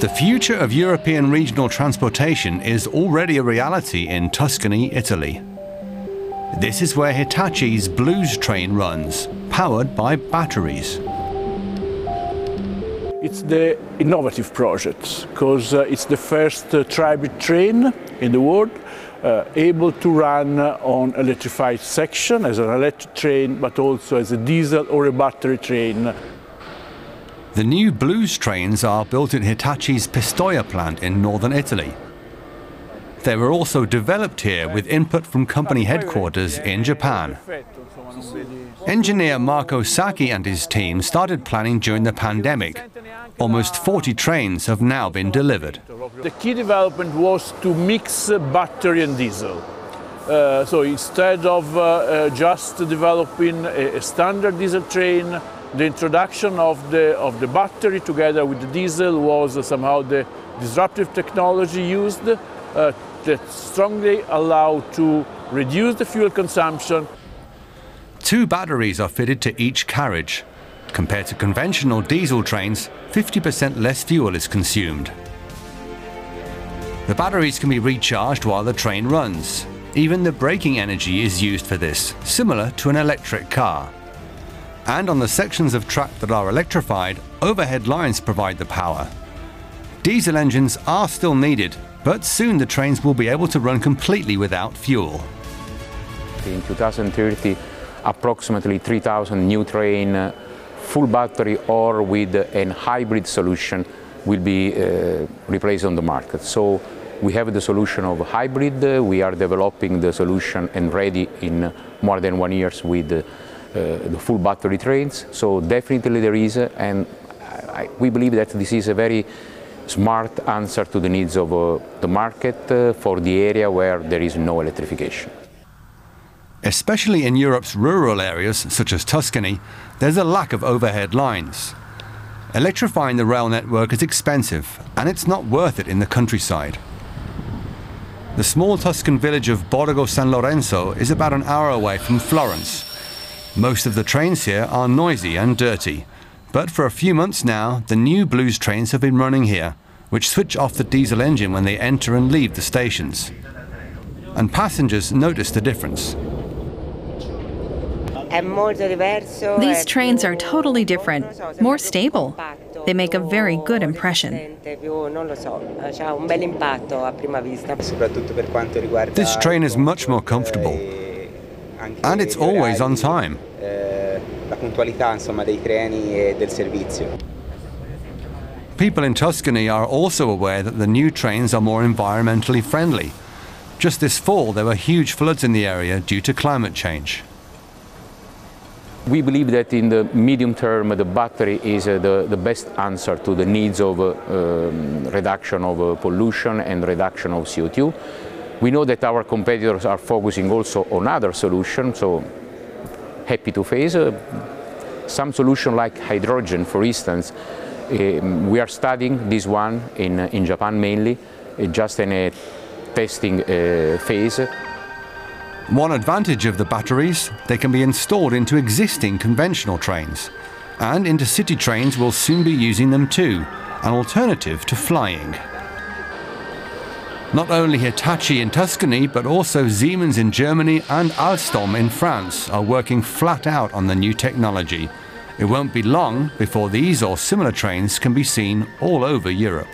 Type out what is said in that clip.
The future of European regional transportation is already a reality in Tuscany, Italy. This is where Hitachi's Blues train runs, powered by batteries. It's the innovative project because uh, it's the first uh, tri-brid train in the world uh, able to run on electrified section as an electric train but also as a diesel or a battery train. The new Blues trains are built at Hitachi's Pistoia plant in northern Italy. They were also developed here with input from company headquarters in Japan. Engineer Marco Sacchi and his team started planning during the pandemic. Almost 40 trains have now been delivered. The key development was to mix battery and diesel. Uh, so instead of uh, uh, just developing a, a, standard diesel train, the introduction of the, of the battery together with the diesel was somehow the disruptive technology used uh, that strongly allowed to reduce the fuel consumption. Two batteries are fitted to each carriage. Compared to conventional diesel trains, 50% less fuel is consumed. The batteries can be recharged while the train runs. Even the braking energy is used for this, similar to an electric car. And on the sections of track that are electrified, overhead lines provide the power. Diesel engines are still needed, but soon the trains will be able to run completely without fuel. In 2030, approximately 3,000 new train, uh, full battery or with a hybrid solution will be uh, replaced on the market. So we have the solution of hybrid, we are developing the solution and ready in more than one years with uh, the full battery trains. So definitely there is, and I, we believe that this is a very smart answer to the needs of uh, the market uh, for the area where there is no electrification. Especially in Europe's rural areas, such as Tuscany, there's a lack of overhead lines. Electrifying the rail network is expensive, and it's not worth it in the countryside. The small Tuscan village of Borgo San Lorenzo is about an hour away from Florence. Most of the trains here are noisy and dirty, but for a few months now, the new Blues trains have been running here, which switch off the diesel engine when they enter and leave the stations. And passengers notice the difference. These trains are totally different, more stable. They make a very good impression. This train is much more comfortable. And it's always on time. People in Tuscany are also aware that the new trains are more environmentally friendly. Just this fall, there were huge floods in the area due to climate change. We believe that in the medium term, the battery is uh, the, the, best answer to the needs of uh, um, reduction of uh, pollution and reduction of CO2. We know that our competitors are focusing also on other solutions, so happy to face uh, some solution like hydrogen, for instance. Um, we are studying this one in, in Japan mainly, uh, just in a testing uh, phase. One advantage of the batteries, they can be installed into existing conventional trains. And intercity trains will soon be using them too, an alternative to flying. Not only Hitachi in Tuscany, but also Siemens in Germany and Alstom in France are working flat out on the new technology. It won't be long before these or similar trains can be seen all over Europe.